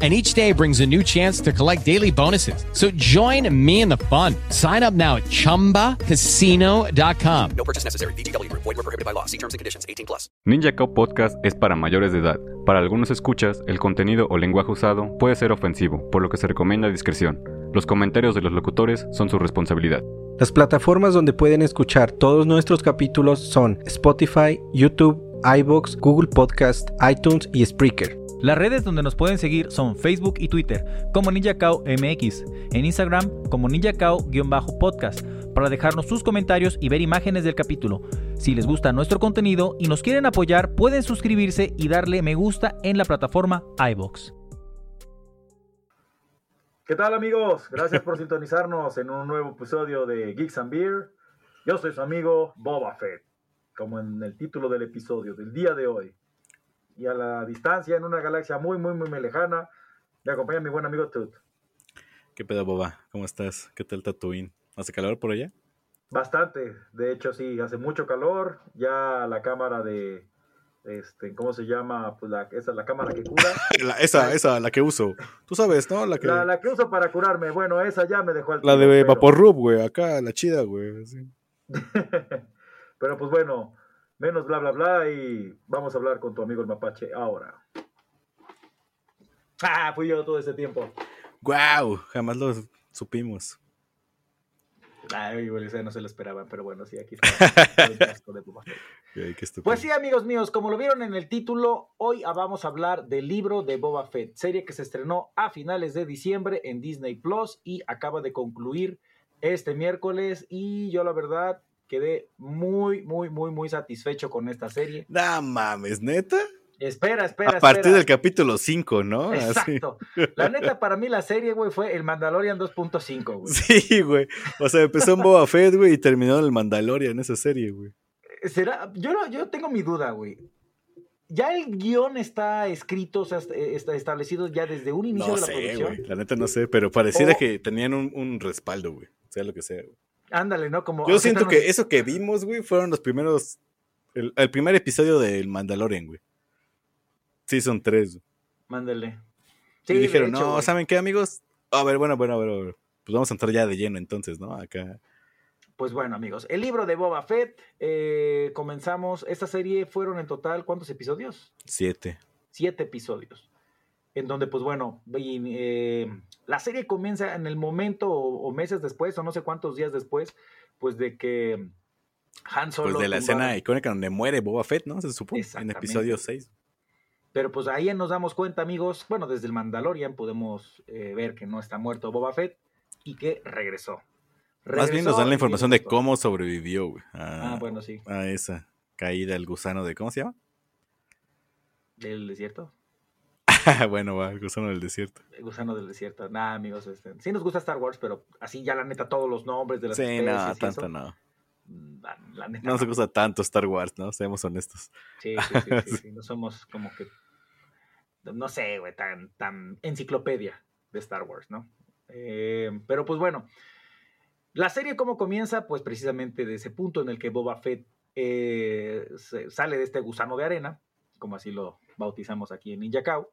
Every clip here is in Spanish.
and each day brings a new chance to collect daily bonuses. So join me in the fun. Sign up now at ChumbaCasino.com. No purchase necessary. BGW. Void were prohibited by law. See terms and conditions. 18 plus. Ninja Cow Podcast es para mayores de edad. Para algunos escuchas, el contenido o lenguaje usado puede ser ofensivo, por lo que se recomienda discreción. Los comentarios de los locutores son su responsabilidad. Las plataformas donde pueden escuchar todos nuestros capítulos son Spotify, YouTube, iBox, Google Podcast, iTunes y Spreaker. Las redes donde nos pueden seguir son Facebook y Twitter como NinjaCao MX, en Instagram como NinjaCao-podcast, para dejarnos sus comentarios y ver imágenes del capítulo. Si les gusta nuestro contenido y nos quieren apoyar, pueden suscribirse y darle me gusta en la plataforma iBox. ¿Qué tal amigos? Gracias por sintonizarnos en un nuevo episodio de Geeks and Beer. Yo soy su amigo Boba Fett, como en el título del episodio del día de hoy. Y a la distancia, en una galaxia muy, muy, muy lejana, me acompaña mi buen amigo Tut. ¿Qué pedo, Boba? ¿Cómo estás? ¿Qué tal Tatooine? ¿Hace calor por allá? Bastante, de hecho sí, hace mucho calor. Ya la cámara de, este, ¿cómo se llama? Pues la, esa es la cámara que cura. La- esa, esa, la que uso. Tú sabes, ¿no? La que, La, la que uso para curarme, bueno, esa ya me dejó al la de Vaporrub, güey. Acá, la chida, güey. sí. Pero pues bueno, menos bla bla bla y vamos a hablar con tu amigo el mapache ahora. Ah, fui yo todo ese tiempo. ¡Guau! Jamás lo supimos. Ay, ese no se lo esperaban, pero bueno, sí, aquí está. el casco de Boba Fett. Pues sí, amigos míos, como lo vieron en el título, hoy vamos a hablar del libro de Boba Fett, serie que se estrenó a finales de diciembre en Disney Plus y acaba de concluir este miércoles. Y yo, la verdad, quedé muy, muy, muy, muy satisfecho con esta serie. No mames, neta. Espera, espera, A partir espera. del capítulo 5, ¿no? Así. Exacto. La neta, para mí la serie, güey, fue el Mandalorian 2.5, güey. Sí, güey. O sea, empezó en Boba Fett, güey, y terminó en el Mandalorian, esa serie, güey. ¿Será? Yo, no- yo tengo mi duda, güey. Ya el guion está escrito, o sea, est- está establecido ya desde un inicio No de la sé, producción. güey. La neta no sé, pero pareciera O- que tenían un, un respaldo, güey. Sea lo que sea, güey. Ándale, ¿no? Como, Yo siento que eso que vimos, güey, fueron los primeros. El, el primer episodio del Mandalorian, güey. Season 3. Mándale. y dijeron, hecho, no, güey. ¿saben qué, amigos? A ver, bueno, bueno, bueno, bueno. Pues vamos a entrar ya de lleno entonces, ¿no? Acá. Pues bueno, amigos, el libro de Boba Fett, eh, comenzamos, esta serie fueron en total, ¿cuántos episodios? Siete. Siete episodios. En donde, pues bueno, eh, la serie comienza en el momento o, o meses después, o no sé cuántos días después, pues de que Han Solo... Pues de la escena icónica donde muere Boba Fett, ¿no? Se supone. En episodio 6. Pero pues ahí nos damos cuenta, amigos, bueno, desde el Mandalorian podemos eh, ver que no está muerto Boba Fett y que regresó. Más bien nos dan la información de cómo sobrevivió. A, Ah, bueno, sí. a esa caída del gusano de. ¿Cómo se llama? Del desierto. bueno, va, el gusano del desierto. El gusano del desierto. Nada, amigos, este, sí nos gusta Star Wars, pero así ya la neta todos los nombres de las Sí, no, tanto eso, no. mm, La, la neta. No nos gusta tanto Star Wars, ¿no? Seamos honestos. Sí, sí, sí, sí, sí, No somos como que. No sé, güey, tan, tan enciclopedia de Star Wars, ¿no? Eh, pero pues bueno. La serie, ¿cómo comienza? Pues precisamente de ese punto en el que Boba Fett eh, sale de este gusano de arena, como así lo bautizamos aquí en Ninja Cow.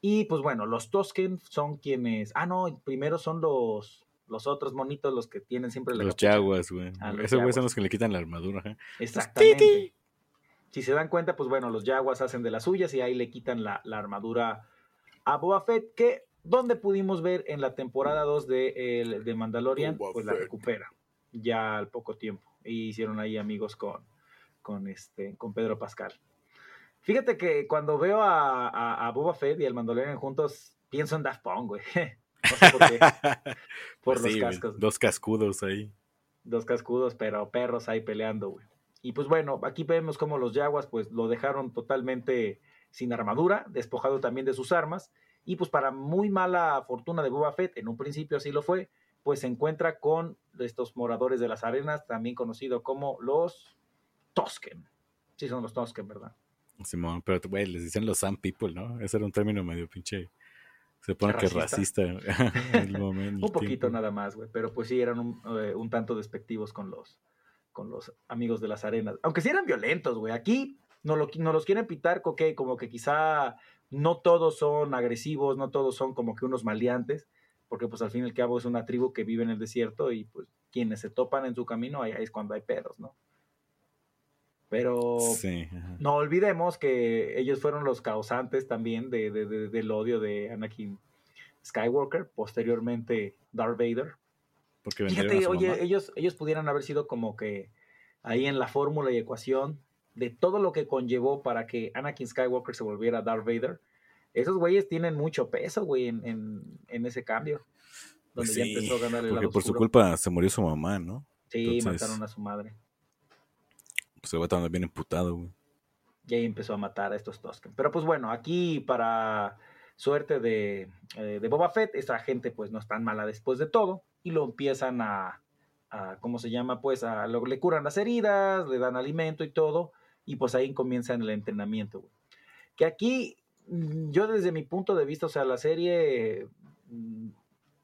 Y pues bueno, los Tosken son quienes. Ah, no, primero son los, los otros monitos, los que tienen siempre la Los. Jaguars, güey. Ah, Esos güeyes son los que le quitan la armadura, ajá. Exactamente. Si se dan cuenta, pues bueno, los Jaguars hacen de las suyas y ahí le quitan la, la armadura a Boba Fett, que donde pudimos ver en la temporada 2 de, el- de Mandalorian, Boba pues la recupera ya al poco tiempo. Y hicieron ahí amigos con, con, este, con Pedro Pascal. Fíjate que cuando veo a, a, a Boba Fett y al Mandalorian juntos, pienso en Daft Punk, güey. No sé por qué. Por Pues los sí, cascos. Dos cascudos ahí. dos cascudos, pero perros ahí peleando, güey. Y pues bueno, aquí vemos como los Jaguars pues lo dejaron totalmente sin armadura, despojado también de sus armas, y pues para muy mala fortuna de Boba Fett, en un principio así lo fue, pues se encuentra con estos moradores de las arenas, también conocido como los Tosken. Sí, son los Tusken, ¿verdad? Simón, pero güey, les dicen los Sam People, ¿no? Ese era un término medio pinche. Se pone que ¿Racista? el momento, Un poquito nada más, güey. Pero pues sí, eran un, eh, un tanto despectivos con los, con los amigos de las arenas. Aunque sí eran violentos, güey. Aquí no lo, nos los quieren pitar que como que quizá no todos son agresivos, no todos son como que unos maleantes, porque pues al fin y al cabo es una tribu que vive en el desierto y pues quienes se topan en su camino ahí, ahí es cuando hay pedos, ¿no? Pero Sí, no olvidemos que ellos fueron los causantes también de, de- de- del odio de Anakin Skywalker, posteriormente Darth Vader. Porque a Fíjate, su oye, mamá. ellos, ellos pudieran haber sido como que ahí en la fórmula y ecuación de todo lo que conllevó para que Anakin Skywalker se volviera Darth Vader. Esos güeyes tienen mucho peso, güey, en, en- en ese cambio. Donde Pues ya sí, empezó a ganar el porque por su culpa se murió su mamá, ¿no? Sí, entonces- mataron a su madre. Pues el vato bien emputado, güey. Y ahí empezó a matar a estos Tusken. Pero pues bueno, aquí para suerte de, eh, de Boba Fett, esta gente pues no es tan mala después de todo y lo empiezan a, ¿cómo se llama? Pues a, lo- le curan las heridas, le dan alimento y todo y pues ahí comienzan el entrenamiento. güey. Que aquí, mm, yo desde mi punto de vista, o sea, la serie mm,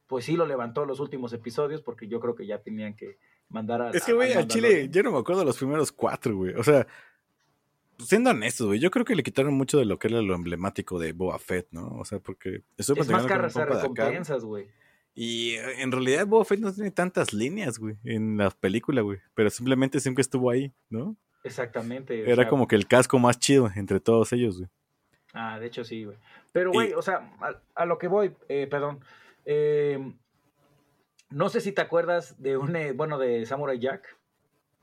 pues sí lo levantó los últimos episodios porque yo creo que ya tenían que mandar a... Es que, güey, al Chile, yo no me acuerdo de los primeros cuatro, güey. O sea, siendo honestos, güey, yo creo que le quitaron mucho de lo que era lo emblemático de Boba Fett, ¿no? O sea, porque estoy Es más caras güey, recompensas, güey. Y eh, en realidad Boba Fett no tiene tantas líneas, güey, en la película, güey. Pero simplemente siempre estuvo ahí, ¿no? Exactamente. o Era sea, como que el casco más chido entre todos ellos, güey. Ah, de hecho sí, güey. Pero, Y- güey, o sea, a, a lo que voy, eh, perdón. eh, no sé si te acuerdas de un, eh, bueno, de Samurai Jack.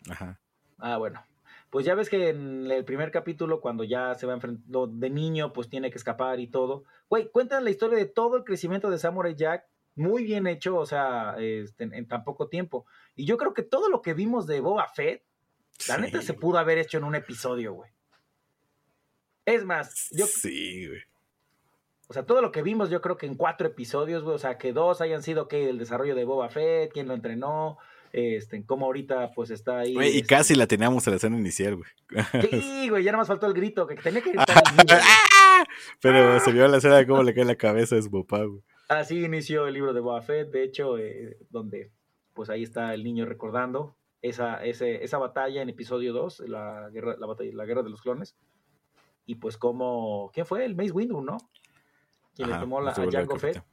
Ajá. Ah, bueno. Pues ya ves que en el primer capítulo, cuando ya se va enfrentando de niño, pues tiene que escapar y todo. Güey, cuentan la historia de todo el crecimiento de Samurai Jack, muy bien hecho, o sea, este, en, en tan poco tiempo. Y yo creo que todo lo que vimos de Boba Fett, la Sí, neta se pudo haber hecho en un episodio, güey. Es más, yo, Sí, güey. O sea, todo lo que vimos, yo creo que en cuatro episodios, güey, o sea, que dos hayan sido que el desarrollo de Boba Fett, quién lo entrenó, este, cómo ahorita pues está ahí. Güey, y este, casi la teníamos en la escena inicial, güey. Sí, güey, ya nada más faltó el grito, que tenía que gritar el güey. Pero se vio la escena de cómo le cae la cabeza a papá, güey. Así inició el libro de Boba Fett, de hecho, eh, donde pues ahí está el niño recordando esa, ese, esa batalla en episodio 2, la guerra, la, batalla, la guerra de los clones. Y pues como, ¿quién fue? El Mace Windu, ¿no? Quien le tomó la, a Jango Fett.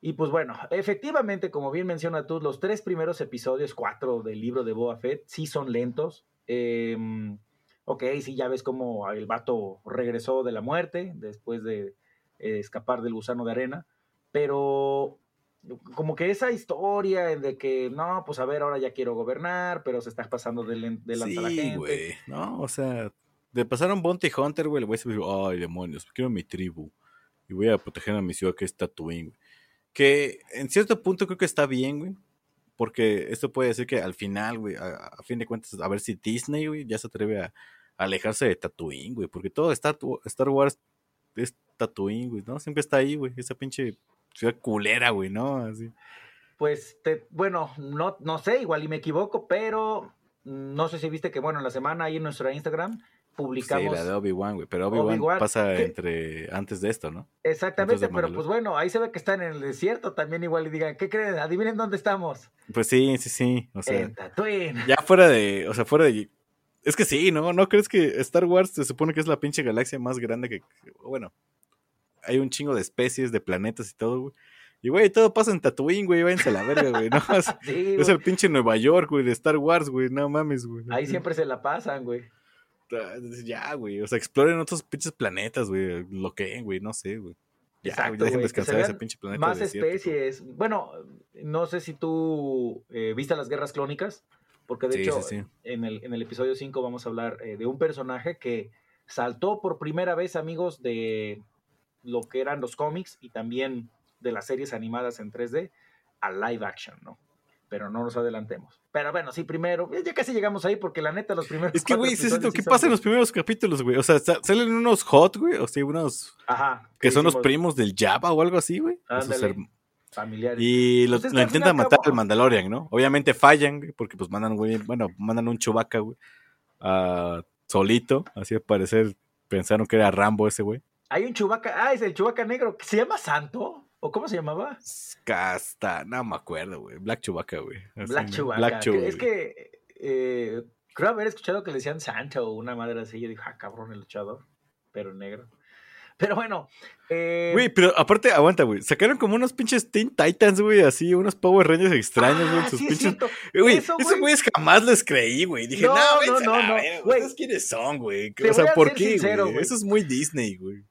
Y pues bueno, efectivamente, como bien menciona tú, los tres primeros episodios, cuatro del libro de Boba Fett, sí son lentos. Eh, ok, sí, ya ves cómo el vato regresó de la muerte después de eh, escapar del gusano de arena, pero como que esa historia de que, no, pues a ver, ahora ya quiero gobernar, pero se está pasando de, len- de lanza a la Sí, gente. güey. No, o sea, de pasar a un Bounty Hunter, güey, el güey se dijo, ay, demonios, quiero mi tribu. Y voy a proteger a mi ciudad que es Tatooine, güey. Que en cierto punto creo que está bien, güey. Porque esto puede decir que al final, güey, a, fin de cuentas, a ver si Disney, güey, ya se atreve a, alejarse de Tatooine, güey. Porque todo Star, Star Wars es Tatooine, güey, ¿no? Siempre está ahí, güey. Esa pinche ciudad culera, güey, ¿no? Así. Pues, te, bueno, no, no sé, igual y me equivoco, pero no sé si viste que, bueno, en la semana ahí en nuestro Instagram publicamos... Sí, la de Obi-Wan, güey. Pero Obi-Wan pasa entre antes de esto, ¿no? Exactamente, pero pues bueno, ahí se ve que están en el desierto también igual y digan, ¿qué creen? Adivinen dónde estamos. Pues sí, sí, sí. O sea, en Tatooine. ya fuera de, o sea, fuera de... Es que sí, ¿no? ¿No crees que Star Wars se supone que es la pinche galaxia más grande que... Bueno, hay un chingo de especies, de planetas y todo, güey. Y, güey, todo pasa en Tatooine, güey, váyanse a la verga, güey, ¿no? Es, Sí, es güey. el pinche Nueva York, güey, de Star Wars, güey, no mames, güey. Ahí siempre se la pasan, güey. Ya, güey, o sea, exploren otros pinches planetas, güey, lo que, güey, no sé, güey. Ya, Exacto, ya dejen descansar ese pinche planeta Más desierto, especies. Bueno, no sé si tú eh, viste las guerras clónicas, porque de Sí, hecho sí, sí. En, el, en el episodio 5 vamos a hablar eh, de un personaje que saltó por primera vez, amigos, de lo que eran los cómics y también de las series animadas en 3D a live action, ¿no? Pero no nos adelantemos. Pero bueno, sí, primero, eh, ya casi llegamos ahí porque la neta los primeros... Es que, güey, sí ¿qué son pasa en los primeros capítulos, güey? O sea, sa- salen unos hot, güey, o sea, unos Ajá. que son los primos del Java o algo así, güey. Familiares. Y lo, Pues es que lo intentan matar al Mandalorian, ¿no? Obviamente fallan, güey, porque pues mandan, güey, bueno, mandan un chubaca, güey. ah, solito, así al parecer pensaron que era Rambo ese güey. Hay un chubaca, ah, es el chubaca negro, que se llama Santo, ¿o cómo se llamaba? Casta, no me acuerdo, güey. Black Chewbacca, güey. Black. Chewbacca. Black Chew, que- es güey. que eh, creo haber escuchado que le decían Santo o una madre así. Yo dije, ah, cabrón, el luchador, pero negro. Pero bueno, eh, Güey, pero aparte, aguanta, güey. Sacaron como unos pinches Teen Titans, güey, así, unos Power Rangers extraños, güey. ah, sus sí pinches. Güey, Eso, esos güey. güeyes jamás les creí, güey. Dije, No, no, no, no, no. ¿Ustedes quiénes son, güey? O sea, ¿por qué, sincero. Eso es muy Disney, güey.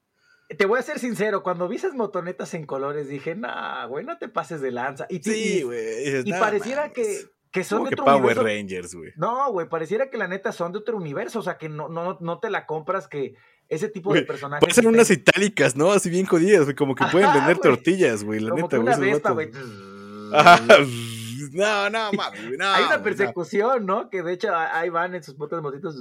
Te voy a ser sincero, cuando vi esas motonetas en colores dije, nah, güey, no te pases de lanza. Y, Sí, y- güey. y "No pareciera mames". que, que son Como de que otro Power universo. Rangers, güey. No, güey, pareciera que la neta son de otro universo, o sea, que no, no, no te la compras que ese tipo de personajes... Parecen estén- unas itálicas, ¿no? Así bien jodidas, güey. Como que pueden vender tortillas, güey. La como neta, que güey. una. No, no, güey. No, Hay una no. persecución, ¿no? Que de hecho ahí van en sus motos, motitos.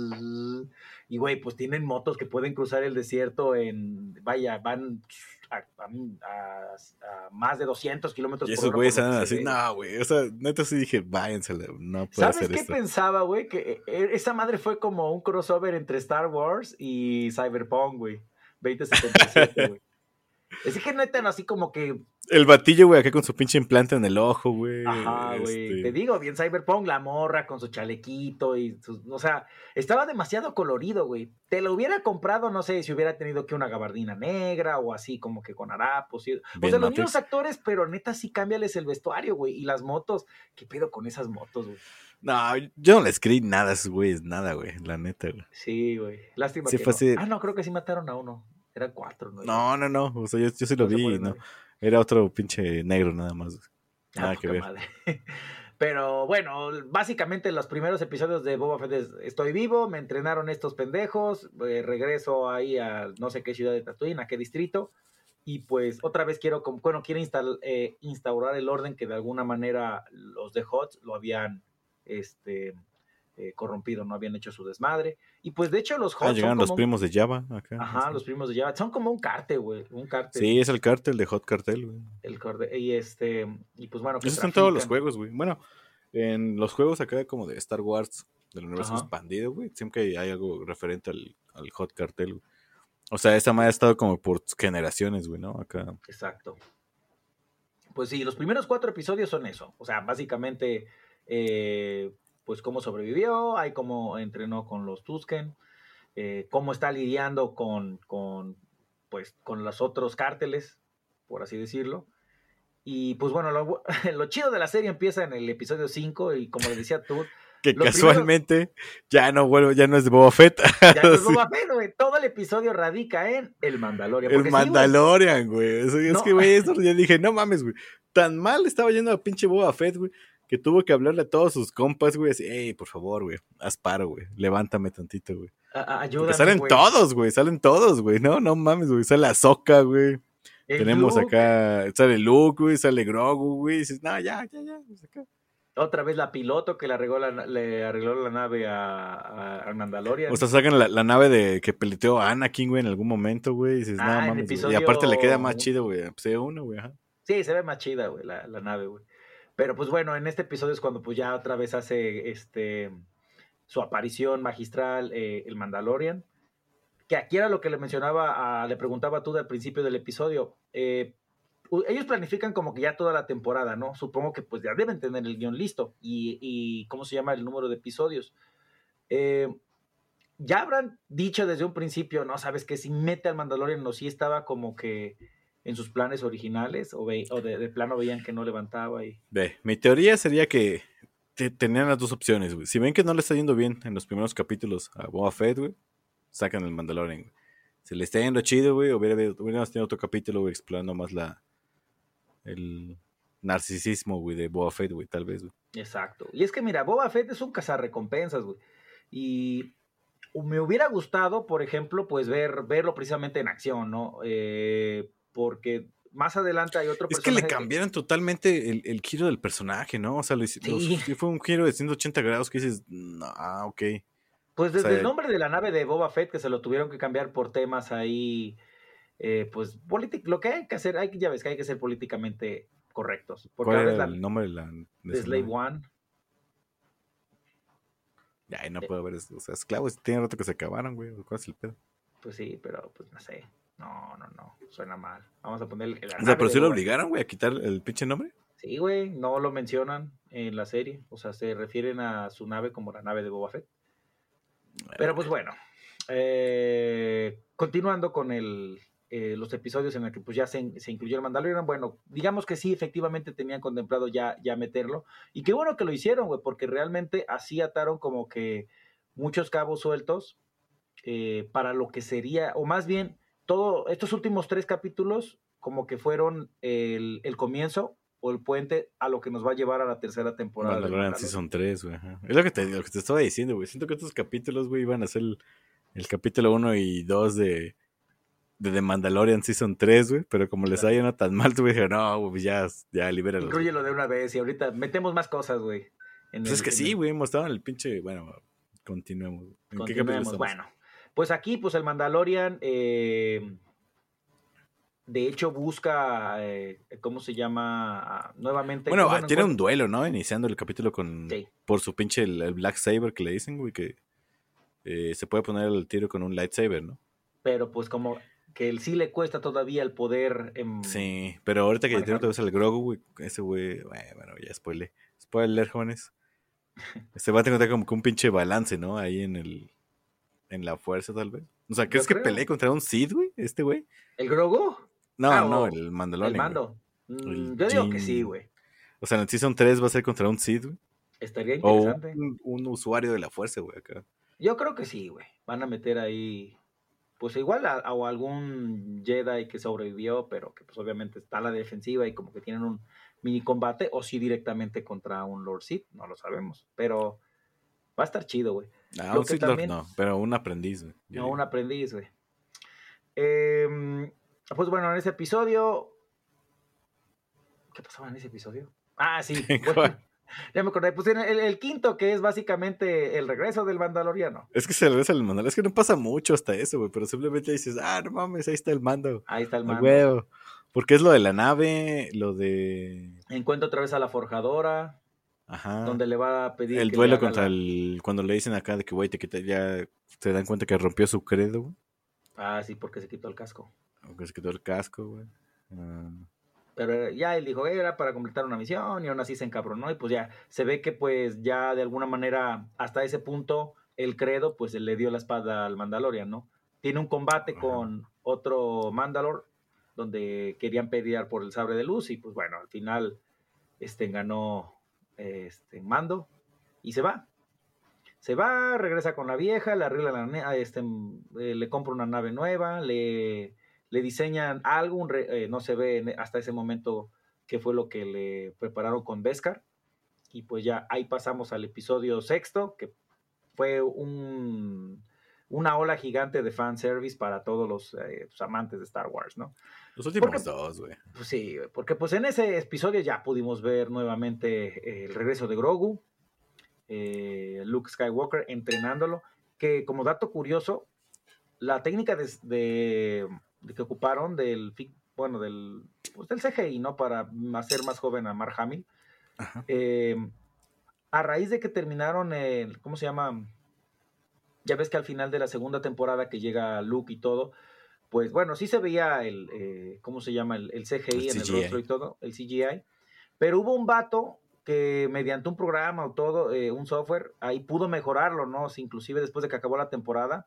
Y, güey, pues tienen motos que pueden cruzar el desierto en. Vaya, van a, a- a más de 200 kilómetros Y por esos hora. güeyes andan que se así, no, güey. O sea, neta sí dije, váyansela, no puede ¿Sabes qué esto. pensaba, güey? Que eh, esa madre fue como un crossover entre Star Wars y Cyberpunk, güey. 2077, güey. Es que neta, así como que El batillo, güey, acá con su pinche implante en el ojo, güey. Ajá, güey. este, Te digo, bien Cyberpunk, la morra con su chalequito y sus- o sea, estaba demasiado colorido, güey. Te lo hubiera comprado, no sé, si hubiera tenido que una gabardina negra o así como que con harapos. y- O Bien sea, los mismos actores, pero neta sí cámbiales el vestuario, güey. Y las motos, ¿qué pedo con esas motos, güey? No, yo no les creí nada a esos güeyes, nada, güey, la neta, güey. Sí, güey. Lástima Sí que fue no. así. Ah, no, creo que sí mataron a uno. Eran cuatro, ¿no? No, no, no, o sea, yo, yo sí lo No vi, no. Era otro pinche negro nada más. Ah, Nada que ver. madre. Pero bueno, básicamente los primeros episodios de Boba Fett es, estoy vivo, me entrenaron estos pendejos, eh, regreso ahí a no sé qué ciudad de Tatooine, a qué distrito, y pues otra vez quiero, como- bueno, quiero instal- eh, instaurar el orden que de alguna manera los de HOTS lo habían este, eh, corrompido, no habían hecho su desmadre. Y pues de hecho los HOTS Ah, llegaron los como un- primos de Java acá. Ajá, los primos de Java, son como un cártel, güey, un cártel. Sí, es el cártel de Hot Cartel, güey. El corde- y este, y pues bueno, Eso está en todos los juegos, güey. Bueno, en los juegos acá como de Star Wars, del universo Ajá. expandido, güey, siempre hay algo referente al, al Hot Cartel, güey. O sea, esa madre ha estado como por generaciones, güey, ¿no? Acá. Exacto. Pues sí, los primeros cuatro episodios son eso. O sea, básicamente, eh, pues cómo sobrevivió, hay cómo entrenó con los Tusken, eh, cómo está lidiando con, con, pues, con los otros cárteles, por así decirlo. Y pues bueno, lo, lo chido de la serie empieza en el episodio 5 y como le decía tú, Que casualmente ya no vuelve, ya no es de Boba Fett. ya no es. Boba Fett, güey. Todo el episodio radica en el Mandalorian. El Mandalorian, güey. Es, es No. que, güey, eso ya dije, no mames, güey. Tan mal estaba yendo a pinche Boba Fett, güey, que tuvo que hablarle a todos sus compas, güey, así, hey, por favor, güey, haz paro, güey, levántame tantito, güey. ayúdame, salen güey. todos, güey, salen todos, güey, no, no mames, güey, sale Ahsoka, güey. El Tenemos Luke, acá, sale Luke, güey, sale Grogu, güey, dices, no, ya, ya, ya, pues acá. Otra vez la piloto que le arregló la, le arregló la nave a, a- al Mandalorian. O sea, sacan la, la nave de que peleteó a Anakin, güey, en algún momento, güey, y dices, Ah, no en mames. Y aparte le queda más chido, güey, pues uno, güey, ajá. sí, se ve más chida, güey, la, la nave, güey. Pero pues bueno, en este episodio es cuando pues ya otra vez hace este su aparición magistral eh, el Mandalorian. Que aquí era lo que le mencionaba, le preguntaba tú al principio del episodio. eh, ellos planifican como que ya toda la temporada, ¿no? Supongo que pues ya deben tener el guion listo. Y, y ¿cómo se llama el número de episodios? Eh, ya habrán dicho desde un principio, ¿no? Sabes que si mete al Mandalorian o si estaba como que en sus planes originales o, ve- o de, de plano veían que no levantaba y... Ve, mi teoría sería que te- tenían las dos opciones, güey. Si ven que no le está yendo bien en los primeros capítulos a Boba Fett, güey, sacan el Mandalorian, güey. Si le está yendo chido, güey, hubiera, hubiéramos tenido otro capítulo, güey, explorando más la... el narcisismo, güey, de Boba Fett, güey, tal vez, güey. Exacto. Y es que mira, Boba Fett es un cazarrecompensas, güey. Y me hubiera gustado, por ejemplo, pues ver, verlo precisamente en acción, ¿no? Eh, porque más adelante hay otro Es que le personaje cambiaron totalmente el, el giro del personaje, ¿no? O sea, los- Sí. fue un giro de 180 grados que dices, no, ah, ok. Pues desde sea, el nombre de la nave de Boba Fett, que se lo tuvieron que cambiar por temas ahí, eh, pues, lo que hay que hacer, hay ya ves que hay que ser políticamente correctos. Porque ¿Cuál ahora es la el nombre de la... de Slave? One. Ay, no puedo ver eso. O sea, esclavos, tiene rato que se acabaron, güey. ¿Cuál es el pedo? Pues sí, pero pues no sé. No, no, no. Suena mal. Vamos a poner. O sea, pero sí lo obligaron, güey, a quitar el pinche nombre. Sí, güey. No lo mencionan en la serie. O sea, se refieren a su nave como la nave de Boba Fett. Pero pues bueno. Eh, continuando con el, eh, los episodios en los que pues ya se, se, incluyó el Mandalorian, bueno, digamos que sí, efectivamente tenían contemplado ya, ya meterlo. Y qué bueno que lo hicieron, güey, porque realmente así ataron como que muchos cabos sueltos eh, para lo que sería, o más bien, todos estos últimos tres capítulos como que fueron el, el, comienzo o el puente a lo que nos va a llevar a la tercera temporada. Mandalorian Season 3, güey. Es lo que, te, lo que te estaba diciendo, güey. Siento que estos capítulos, güey, iban a ser el, el capítulo 1 y 2 de, de The Mandalorian Season 3, güey, pero como les haya no tan mal, güey, dije, no, güey, ya, ya, libéralo. Incluyelo de una vez y ahorita metemos más cosas, güey. Pues es que sí, güey, hemos estado en el pinche, bueno, continuemos. ¿En continuemos, qué bueno. Pues aquí, pues el Mandalorian, eh, de hecho, busca, eh, ¿cómo se llama? Nuevamente. Bueno, bueno tiene un duelo, ¿no? Iniciando el capítulo con, sí. por su pinche, el, el, Black Saber que le dicen, güey, que eh, se puede poner el tiro con un lightsaber, ¿no? Pero pues como que él sí le cuesta todavía el poder. En... Sí, pero ahorita que tiene otra vez el Grogu, güey, ese güey, bueno, ya spoiler. Spoiler, jóvenes. Se va a tener como que un pinche balance, ¿no? Ahí en el. En la fuerza, tal vez. O sea, ¿crees que pelee contra un Sith, güey? Este güey. ¿El Grogu? No, ah, no, el Mandalorian. El mando. El Yo digo que sí, güey. O sea, en el Season 3 va a ser contra un Sith, güey. Estaría interesante. O un, un usuario de la fuerza, güey, acá. Yo creo que sí, güey. Van a meter ahí pues igual a, o algún Jedi que sobrevivió, pero que pues obviamente está a la defensiva y como que tienen un mini combate, o si directamente contra un Lord Sith, no lo sabemos, pero va a estar chido, güey. No, un también... No, pero un aprendiz, güey. No, un aprendiz, güey. Eh, pues bueno, en ese episodio... ¿Qué pasaba en ese episodio? Ah, sí. Bueno, ya me acordé, pues el, el, quinto, que es básicamente el regreso del Mandaloriano. Es que se regresa el Mandaloriano, es que no pasa mucho hasta eso, güey, pero simplemente dices, ah, no mames, ahí está el mando. Ahí está el mando. Güey, porque es lo de la nave, lo de... Encuentra otra vez a la forjadora. Ajá. Donde le va a pedir... El duelo contra la... el... Cuando le dicen acá de que, güey, te quita, ya se dan cuenta que rompió su credo, güey. Ah, sí, porque se quitó el casco. Porque se quitó el casco, güey. Ah. Pero ya él dijo, era para completar una misión y aún así se encabronó y pues ya se ve que pues ya de alguna manera hasta ese punto el credo pues le dio la espada al Mandalorian, ¿no? Tiene un combate Ajá. con otro Mandalor donde querían pelear por el sabre de luz y pues bueno, al final este ganó este mando y se va. Se va, regresa con la vieja, le arregla la este, le compra una nave nueva, le le diseñan algo, eh, no se ve hasta ese momento qué fue lo que le prepararon con Beskar. Y pues ya ahí pasamos al episodio sexto, que fue un, una ola gigante de fanservice para todos los eh, pues, amantes de Star Wars, ¿no? Los últimos porque, dos, güey. Pues sí, porque pues en ese episodio ya pudimos ver nuevamente el regreso de Grogu, eh, Luke Skywalker entrenándolo, que como dato curioso, la técnica de, de de que ocuparon del bueno del pues del CGI no para hacer más joven a Mark Hamill eh, a raíz de que terminaron el cómo se llama ya ves que al final de la segunda temporada que llega Luke y todo pues bueno sí se veía el eh, cómo se llama el, el CGI el en el rostro y todo el CGI pero hubo un vato que mediante un programa o todo, eh, un software, ahí pudo mejorarlo, ¿no? inclusive después de que acabó la temporada,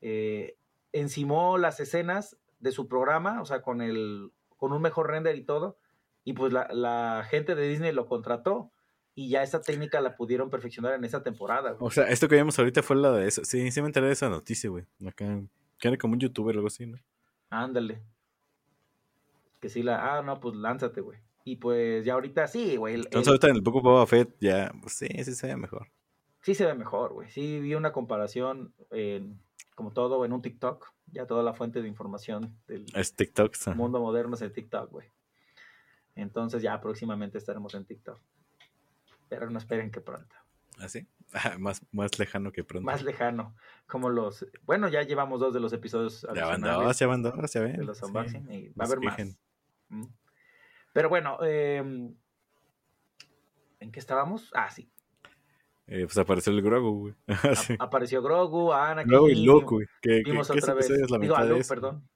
eh, encimó las escenas de su programa, o sea, con, el, con un mejor render y todo, y pues la, la gente de Disney lo contrató y ya esa técnica la pudieron perfeccionar en esa temporada. Güey. O sea, esto que vimos ahorita fue la de eso. Sí, sí me enteré de esa noticia, güey. Acá, que era como un youtuber o algo así, ¿no? Ándale. Que sí la... Ah, no, pues lánzate, güey. Y pues ya ahorita sí, güey. Entonces el, ahorita en el poco Boba Fett ya... Pues, sí, sí se ve mejor. Sí se ve mejor, güey. Sí vi una comparación en como todo en un TikTok, ya toda la fuente de información del es TikTok, mundo moderno es el TikTok, güey. Entonces ya próximamente estaremos en TikTok. Pero no esperen que pronto. ¿Ah, sí? más, más lejano que pronto. Más lejano. Como los... Bueno, ya llevamos dos de los episodios. Ya van dos, ya van dos, ya ven. De los unboxing sí. y va a haber más. Mm. Pero bueno, eh, ¿en qué estábamos? Ah, sí. eh, pues apareció el Grogu, güey. Sí. A- apareció Grogu, Anakin. Grogu y Luke, güey. Que, Vimos que otra vez. Digo, a Luke, perdón.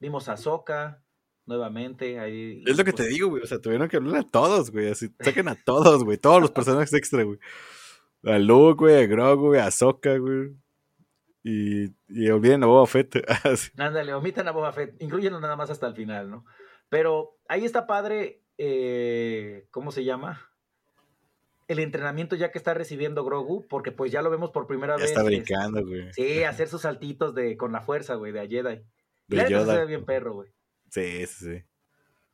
Vimos a Ahsoka nuevamente. Ahí, Es lo que pues, te digo, güey. O sea, tuvieron que hablar a todos, güey. Así, saquen a todos, güey. Todos los personajes extra, güey. A Luke, güey, a Grogu, güey, a Ahsoka, güey. Y, y olviden a Boba Fett. Ándale, omitan a Boba Fett, incluyenlo nada más hasta el final, ¿no? Pero ahí está padre, eh, ¿cómo se llama? El entrenamiento ya que está recibiendo Grogu, porque pues ya lo vemos por primera ya vez. está es- brincando, güey. Sí, hacer sus saltitos de, con la fuerza, güey, de a Jedi. De la neta se Yoda. ve bien perro, güey. Sí, sí, sí.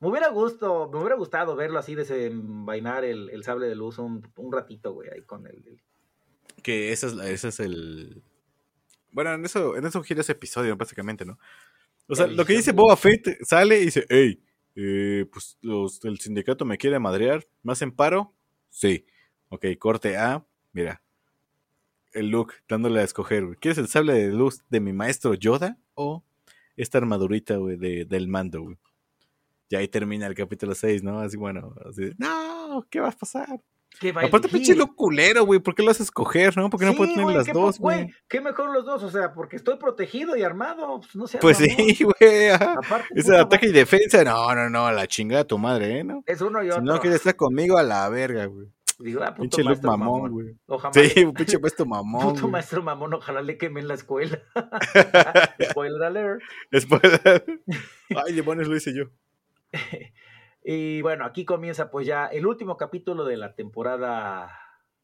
Me hubiera gusto, me hubiera gustado verlo así desenvainar el, el sable de luz un, un ratito, güey, ahí con el, el- Que ese es, ese es el. Bueno, en eso, en eso gira ese episodio, básicamente, ¿no? O sea, lo que dice. Boba Fett sale y dice, hey, eh, pues los, el sindicato me quiere madrear, ¿me hacen paro? Sí. Ok, corte A, mira. El Luke dándole a escoger, güey. ¿Quieres el sable de luz de mi maestro Yoda o esta armadurita, güey, de, del mando, güey? Y ahí termina el capítulo 6, ¿no? Así, bueno, así, no, ¿qué va a pasar? ¿Qué va a Aparte, pinche Luke culero, güey, ¿por qué lo haces escoger, no? ¿Por qué no Sí, puede tener las dos, güey? ¿Qué mejor los dos? O sea, porque estoy protegido y armado. Pues, no Pues sí, güey. Ese ataque y defensa, no, no, no, a la chingada tu madre, ¿eh? ¿no? Es uno y Si otro. no quieres estar conmigo, a la verga, güey. Digo, ah, puto Pinche maestro mamón, güey. Ojalá Sí, pinche puesto mamón. Puto güey. maestro mamón, ojalá le quemen la escuela. Spoiler alert. Después. Ay, demonios, lo hice yo. Y bueno, aquí comienza pues ya el último capítulo de la temporada,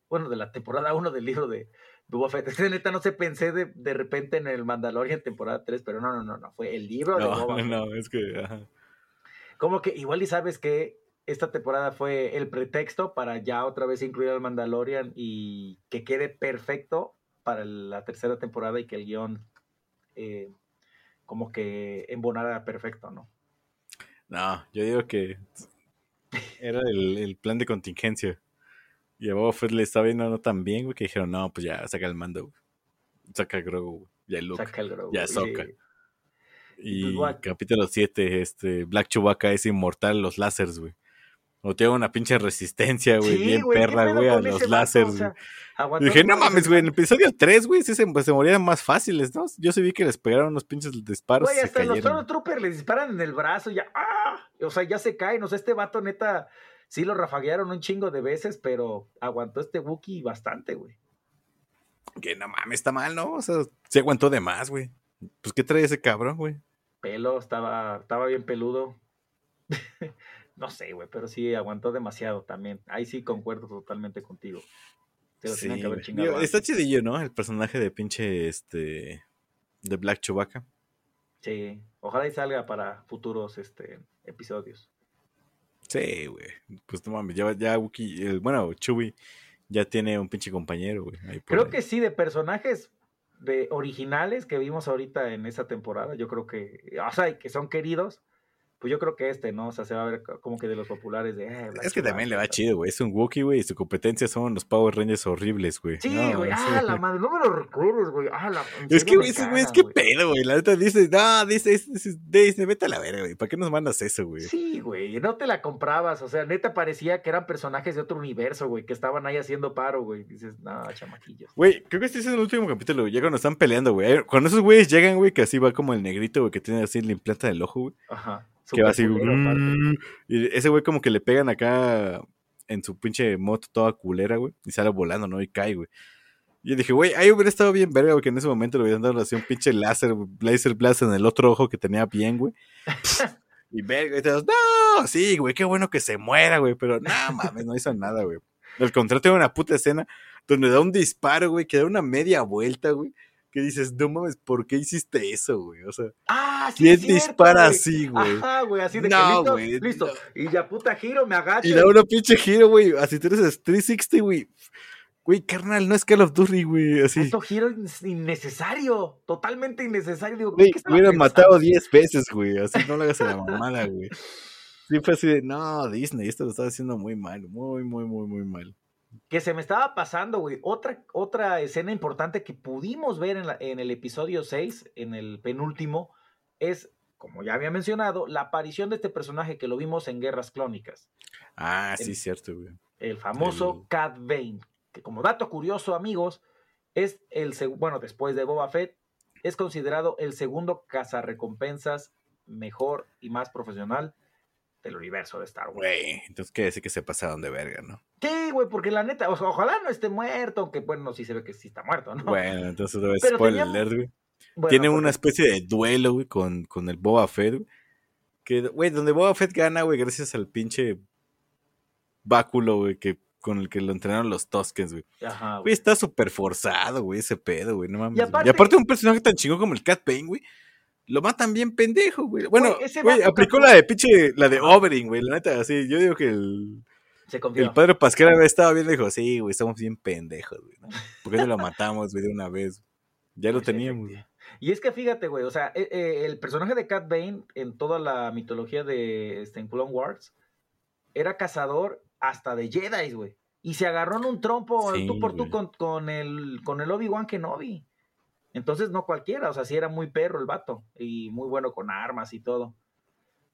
bueno, de la temporada 1 del libro de Boba Fett. Es neta no se pensé de, de repente en el Mandalorian temporada 3, pero no, no, no, no, fue el libro de No, Boba no, Fett. no, es que. ajá. Como que igual y sabes que esta temporada fue el pretexto para ya otra vez incluir al Mandalorian y que quede perfecto para la tercera temporada y que el guion eh, como que embonara perfecto, ¿no? No, yo digo que era el, el plan de contingencia. Y a Boba Fett le estaba viendo no tan bien, güey, que dijeron, no, pues ya, saca el mando, güey. Saca a Grogu, güey. Ya el Luke. Saca el Grogu, ya y- Ahsoka. Y Pues, capítulo 7, este, Black Chewbacca es inmortal los láseres, güey. O tiene una pinche resistencia, güey, Sí, bien güey, ¿qué perra, güey, a los O sea, güey. Y dije, no mames, güey, en el episodio 3, güey, sí se, pues, se morían más fáciles, ¿no? Yo sí vi que les pegaron unos pinches disparos Güey, y se hasta los. Stormtroopers le disparan en el brazo y ya, ¡ah! O sea, ya se caen. O sea, este vato neta, sí lo rafaguearon un chingo de veces, pero aguantó este Wookiee bastante, güey. Que no mames, está mal, ¿no? O sea, se aguantó de más, güey. Pues, ¿qué trae ese cabrón, güey? Pelo, estaba, estaba bien peludo. no sé, güey, pero sí aguantó demasiado también. Ahí sí concuerdo totalmente contigo. Lo tenían que haber chingado Digo, está chidillo, ¿no? El personaje de pinche, este, de Black Chewbacca. Sí, ojalá y salga para futuros este, episodios. Sí, güey. Pues no mames, ya, ya Wookie, el- bueno, Chewie ya tiene un pinche compañero, güey. Creo ahí. que sí, de personajes de originales que vimos ahorita en esa temporada, yo creo que, o sea, que son queridos, pues yo creo que este, ¿no? O sea, se va a ver como que de los populares de... eh, Es que también le va chido, güey. Es un Wookiee, güey, y su competencia son los Power Rangers horribles, güey. Sí, güey, ah, la madre, no me lo recuerdes, güey. Ah, la, Es que, güey, esos güeyes, cagan, qué güey. pedo, güey. La neta dice, no, dice, es- es- Disney, vete a la verga, güey. ¿Para qué nos mandas eso, güey? Sí, güey, no te la comprabas, o sea, neta parecía que eran personajes de otro universo, güey, que estaban ahí haciendo paro, güey. Dices, no, chamaquillos. Güey, creo que este es el último capítulo, güey. Ya cuando están peleando, güey. Cuando esos güeyes llegan, güey, que así va como el negrito, güey, que tiene así la implanta del ojo, güey. Ajá. Que va así, culero. "Mm", y ese güey como que le pegan acá en su pinche moto toda culera, güey, y sale volando, ¿no? Y cae, güey. Y yo dije, güey, ahí hubiera estado bien verga, güey, que en ese momento le hubieran dado así un pinche láser, laser blast en el otro ojo que tenía bien, güey. y verga, y te das, no, sí, güey, qué bueno que se muera, güey, pero no mames, no hizo nada, güey. Al contrario, tiene una puta escena donde da un disparo, güey, que da una media vuelta, güey. Que dices, no mames, ¿por qué hiciste eso, güey? O sea, Ah, sí, ¿quién cierto, dispara güey. así, güey? Ajá, güey, así de que No, listo, güey, listo. no. Y ya puta giro, me agacho. Y da una pinche giro, güey. Así tú eres 360, güey. Güey, carnal, no es Call of Duty, güey. Así. Esto giro es innecesario, totalmente innecesario. Digo, Güey, ¿qué estaba hubieran matado 10 veces, güey. Así no lo hagas a la mamada, güey. Sí, fue así de, no, Disney, esto lo estaba haciendo muy mal. Muy, muy, muy, muy mal. Que se me estaba pasando, güey. Otra, otra escena importante que pudimos ver en, la- en el episodio 6, en el penúltimo, es, como ya había mencionado, la aparición de este personaje que lo vimos en Guerras Clónicas. Ah, sí, El- cierto, güey. El famoso El- Cat Bane. que como dato curioso, amigos, es el bueno, después de Boba Fett, es considerado el segundo cazarrecompensas mejor y más profesional del universo de Star Wars. Güey, entonces quiere decir que se pasaron de verga, ¿no? Sí, güey, porque la neta, o sea, ojalá no esté muerto, aunque bueno, sí se ve que sí está muerto, ¿no? Bueno, entonces vez Pero spoiler güey. Bueno, Tiene porque- una especie de duelo, güey, con, con el Boba Fett, güey. Que, güey, donde Boba Fett gana, güey, gracias al pinche báculo, güey, que, con el que lo entrenaron los Toskens, güey. Ajá, Güey, está súper forzado, güey, ese pedo, güey, no mames. Y güey. Y aparte- aparte, un personaje tan chingón como el Cat Bane, güey, lo matan bien pendejo, güey. Bueno, Güey, aplicó la de pinche, la de. Overing, güey, la neta, así, yo digo que el, Se el padre había estado bien, dijo, sí, güey, estamos bien pendejos, güey, ¿no? ¿Por qué no lo matamos, güey, de una vez? Ya lo Pues, teníamos, güey. Y es que fíjate, güey, o sea, eh, eh, el personaje de Cat Bane en toda la mitología de este, en Clone Wars era cazador hasta de Jedi, güey. Y se agarró en un trompo Sí, tú por tú con, con el, con el Obi-Wan Kenobi. Entonces, no cualquiera, o sea, sí era muy perro el vato y muy bueno con armas y todo.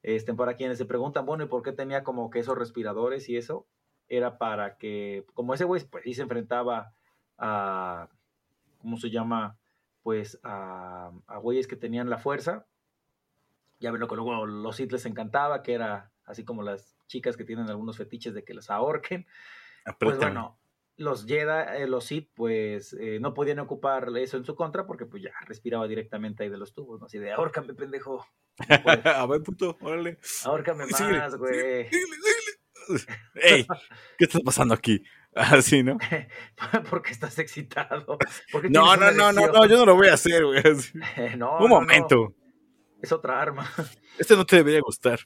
Este, para quienes se preguntan, bueno, ¿y por qué tenía como que esos respiradores y eso? Era para que, como ese güey, pues sí se enfrentaba a, ¿cómo se llama? Pues a, a güeyes que tenían la fuerza. Ya ven lo que luego los Sith les encantaba, que era así como las chicas que tienen algunos fetiches de que los ahorquen. Pues bueno, los Jedi, eh, los Sith, pues eh, no podían ocupar eso en su contra porque pues ya respiraba directamente ahí de los tubos, ¿no? Así de, ahórcame, pendejo. No puedes. A ver, puto, órale. Ahórcame más, güey. Ey, ¿qué está pasando aquí? Así, ¿no? porque estás excitado. Porque No, no, no, no, no, yo no lo voy a hacer, güey. así. No, Un no, no, momento. Es otra arma. Este no te debería gustar.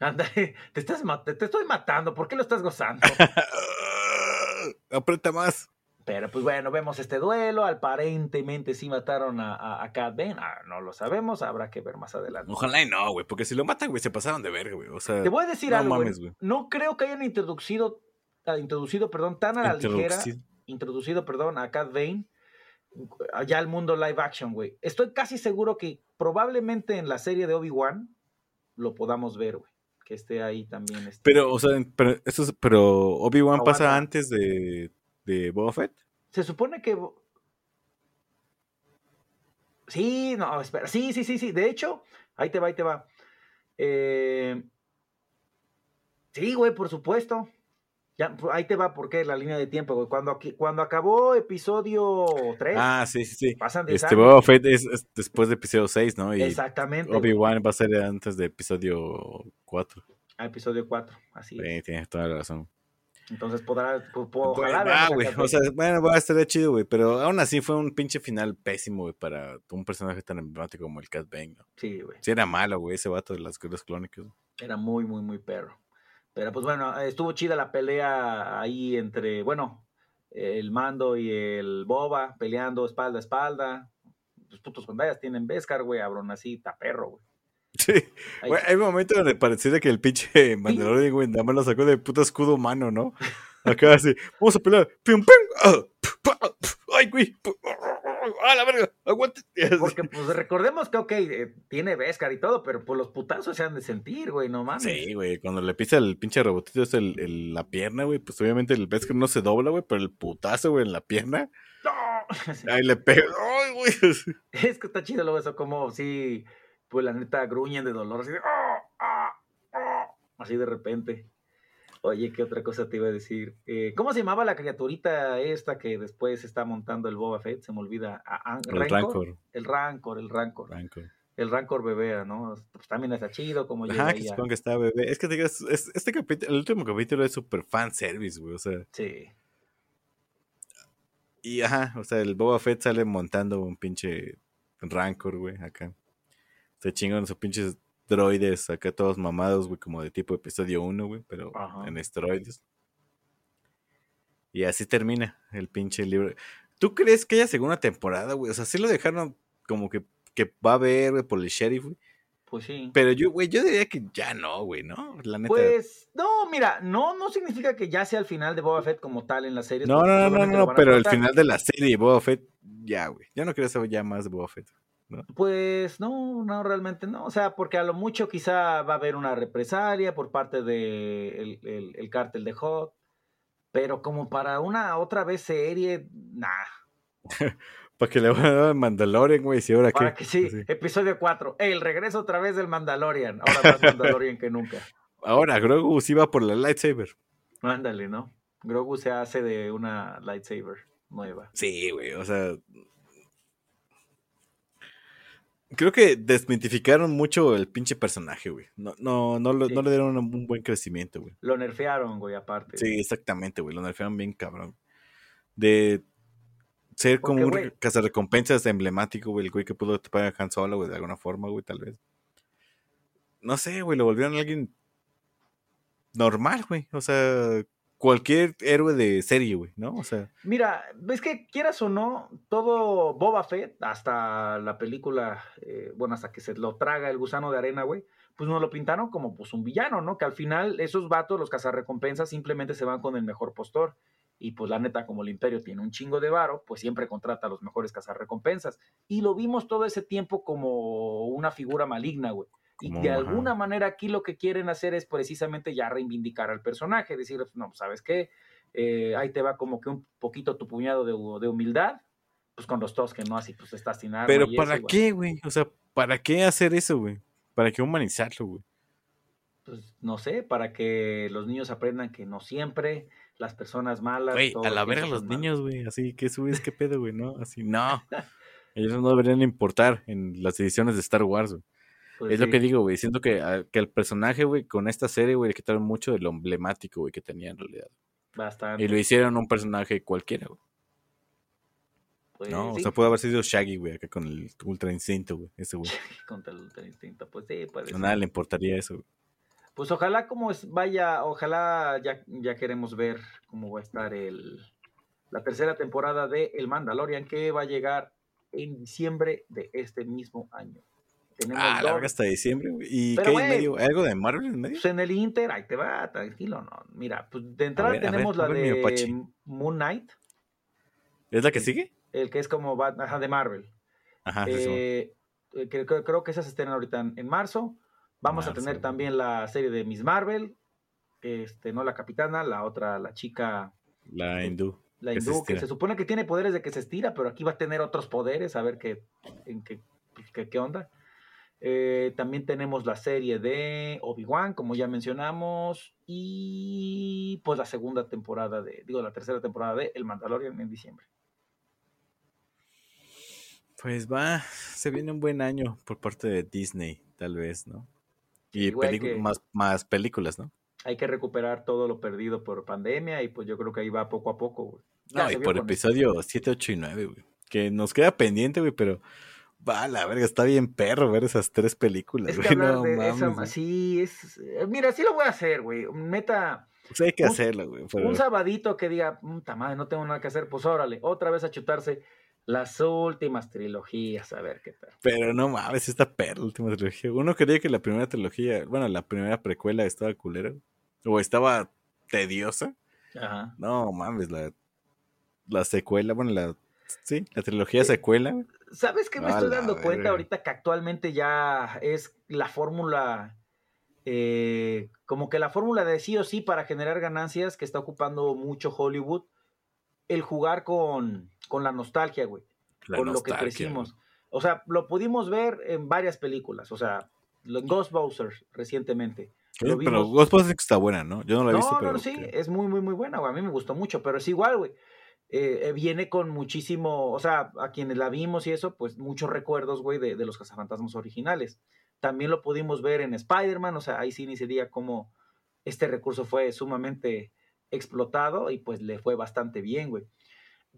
Ándale, te, estás te estoy matando. ¿Por qué lo estás gozando? Aprieta más. Pero pues bueno, vemos este duelo. Aparentemente sí mataron a, a, a Cat Bane. Ah, no lo sabemos, habrá que ver más adelante. Ojalá y no, güey, porque si lo matan, güey, se pasaron de verga, güey. O sea, Te voy a decir no algo, güey. mames, güey. No creo que hayan introducido, ah, introducido, perdón, tan a la ligera, Introducido. introducido, perdón, a Cat Bane allá al mundo live action, güey. Estoy casi seguro que probablemente en la serie de Obi-Wan lo podamos ver, güey. Que esté ahí también. este- Pero, o sea, pero, eso es- pero Obi-Wan pasa antes de, de Boba Fett. Se supone que. Sí, no, espera. Sí, sí, sí, sí. De hecho, ahí te va, ahí te va. Eh, Sí, güey, por supuesto. Ya, pues, ahí te va, porque la línea de tiempo, güey. Cuando, aquí- cuando acabó episodio 3, Ah, sí, sí, sí. pasan 10 Este. Boba Fett es, es después de episodio 6, ¿no? Y Exactamente. Obi-Wan va a ser antes de episodio 4. a episodio 4, así. es. Sí, tienes toda la razón. Entonces podrá. po- po- Pues, ojalá va, veamos a güey. O sea, bueno, va a estar chido, güey. Pero aún así fue un pinche final pésimo, güey, para un personaje tan emblemático como el Cat Bane, ¿no? Sí, güey. Sí era malo, güey, ese vato de las guerras clónicas. Era muy, muy, muy perro. Pero pues bueno, estuvo chida la pelea ahí entre, bueno, el mando y el boba peleando espalda a espalda. Los putos bandallas tienen Beskar, güey, abrón así, está perro, güey. Sí. Ahí- Güey, hay momentos donde pareciera que el pinche Mandalorian, güey, nada más lo sacó de puto escudo humano, ¿no? Acá así, vamos a pelear. ¡Pum, pum! ¡Ah! ¡Ah! ¡Ay, güey! ¡Ah, la verga! ¡Aguante! Porque pues recordemos que, ok, eh, tiene Beskar y todo, pero pues los putazos se han de sentir, güey, no mames. Sí, güey, cuando le pisa el pinche robotito es el, el- la pierna, güey, pues obviamente el Beskar no se dobla, güey, pero el putazo, güey, en la pierna, ¡No! ahí le pega. ¡Ay, güey! Es que está chido luego eso, como si, pues la neta, gruñen de dolor, así de, "Ah, ah, ah", así de repente. Oye, ¿qué otra cosa te iba a decir? Eh, ¿Cómo se llamaba la criaturita esta que después está montando el Boba Fett? Se me olvida. Ah, ah, El Rancor. El Rancor, el Rancor. Rancor. El Rancor bebé, ¿no? Pues también está chido como llega Ajá, que supongo que está bebé. Es que te digas, es- este capítulo, el último capítulo es super fan service, güey, o sea. Sí. Y ajá, o sea, el Boba Fett sale montando un pinche Rancor, güey, acá. Se chingan sus pinches droides acá todos mamados, güey, como de tipo episodio 1, güey, pero Ajá. en esteroides. Y así termina el pinche libro. ¿Tú crees que haya segunda temporada, güey? O sea, sí lo dejaron como que, que va a haber, güey, por el sheriff, güey. Pues sí. Pero yo, güey, yo diría que ya no, güey, ¿no? La neta. Pues, no, mira, no, no significa que ya sea el final de Boba Fett como tal en la serie. no, no, no, no, no, pero el final de la serie de Boba Fett, ya, güey. Yo no quiero saber ya más de Boba Fett. Pues no, no, realmente no. O sea, porque a lo mucho quizá va a haber una represalia por parte del de el, el cártel de Hot. Pero como para una otra vez serie, nah. Para que le van a dar al Mandalorian, güey. Si ahora Para qué. que sí, Así. episodio 4. El regreso otra vez del Mandalorian. Ahora más Mandalorian que nunca. Ahora Grogu sí va por la lightsaber. Ándale, ¿no? Grogu se hace de una lightsaber nueva. Sí, güey. O sea. Creo que desmitificaron mucho el pinche personaje, güey. No, no, no, lo- Sí. no le dieron un, buen crecimiento, güey. Lo nerfearon, güey, aparte. Sí, exactamente, güey. Lo nerfearon bien cabrón. De ser como un cazarrecompensas emblemático, güey. El güey que pudo tapar a Han Solo, güey, de alguna forma, güey, tal vez. No sé, güey, lo volvieron alguien normal, güey. O sea, cualquier héroe de serie, güey, ¿no? O sea, Mira, ves que quieras o no, todo Boba Fett, hasta la película, eh, bueno, hasta que se lo traga el gusano de arena, güey, pues nos lo pintaron como pues un villano, ¿no? Que al final esos vatos, los cazarrecompensas, simplemente se van con el mejor postor. Y pues la neta, como el imperio tiene un chingo de varo, pues siempre contrata a los mejores cazarrecompensas. Y lo vimos todo ese tiempo como una figura maligna, güey. Y de ajá. alguna manera aquí lo que quieren hacer es precisamente ya reivindicar al personaje, decir, no, pues, ¿sabes qué? Eh, ahí te va como que un poquito tu puñado de, de humildad, pues con los tos que no, así pues estás sin arma pero y ¿para eso, qué, güey? O sea, ¿para qué hacer eso, güey? ¿Para qué humanizarlo, güey? Pues no sé, para que los niños aprendan que no siempre las personas malas. Güey, a la verga los niños, güey. Así que subes, qué pedo, güey, ¿no? Así, no. Ellos no deberían importar en las ediciones de Star Wars, güey. Pues es lo que digo, güey. Siento que, a- que el personaje, güey, con esta serie, güey, le quitaron mucho de lo emblemático, güey, que tenía en realidad. Bastante. Y lo hicieron un personaje cualquiera, güey. pues, No, sí, o sea, puede haber sido Shaggy, güey, acá con el Ultra Instinto, güey. Ese, güey. contra el ultra instinto. Pues sí, puede A ser. nada le importaría eso, güey. Pues ojalá como es, vaya, ojalá ya, ya queremos ver cómo va a estar el, la tercera temporada de El Mandalorian que va a llegar en diciembre de este mismo año. Tenemos Ah, la dos- verga hasta diciembre, güey. ¿Y Pero, qué hay en medio? ¿Algo de Marvel en medio? pues en el Inter, ahí te va, tranquilo, no. Mira, pues de entrada ver, a ver, tenemos la ver, de Moon Knight, ¿Es la que sigue? el que es como Bat- ajá, de Marvel. Ajá, sí. Eh, eh, creo, que esas estén ahorita en, en marzo. Vamos a tener también la serie de Miss Marvel, este, no la capitana, la otra, la chica, La hindú. la que se hindú, que se supone que tiene poderes de que se estira, pero aquí va a tener otros poderes, a ver qué, en qué, qué, qué onda. Eh, también tenemos la serie de Obi-Wan, como ya mencionamos, y pues la segunda temporada de, digo, la tercera temporada de El Mandalorian en diciembre. Pues va, se viene un buen año por parte de Disney, tal vez, ¿no? Y Sí, que- más, más películas, ¿no? Hay que recuperar todo lo perdido por pandemia y pues yo creo que ahí va poco a poco, güey. No, y por episodio 7, 8 y 9, güey. Que nos queda pendiente, güey, pero va, la verga, está bien perro ver esas tres películas, Es güey. que no de mames, esa, sí, es, eh, mira, sí lo voy a hacer, güey. Neta, Pues hay que un- hacerlo, güey. Pero... un sabadito que diga, puta madre, no tengo nada que hacer, pues órale, otra vez a chutarse las últimas trilogías, a ver qué tal. Pero no mames, esta perra la última trilogía. Uno quería que la primera trilogía, bueno, la primera precuela estaba culera. O estaba tediosa. Ajá. No mames, la, la secuela, bueno, la. Sí, la trilogía secuela. güey. ¿Sabes qué me estoy dando cuenta ahorita que actualmente ya es la fórmula, eh, como que la fórmula de sí o sí para generar ganancias que está ocupando mucho Hollywood, el jugar con, con la nostalgia, güey, La con lo que crecimos. O sea, lo pudimos ver en varias películas, o sea, los Ghostbusters recientemente. lo Pero vimos- Ghostbusters está buena, ¿no? Yo no la he No, visto, no, pero. no, sí, que- es muy, muy, muy buena, güey. A mí me gustó mucho, pero es igual, güey. Eh, eh, viene con muchísimo, o sea, a quienes la vimos y eso, pues muchos recuerdos, güey, de, de los cazafantasmas originales. También lo pudimos ver en Spider-Man, o sea, ahí sí ni se diga cómo este recurso fue sumamente explotado y pues le fue bastante bien, güey.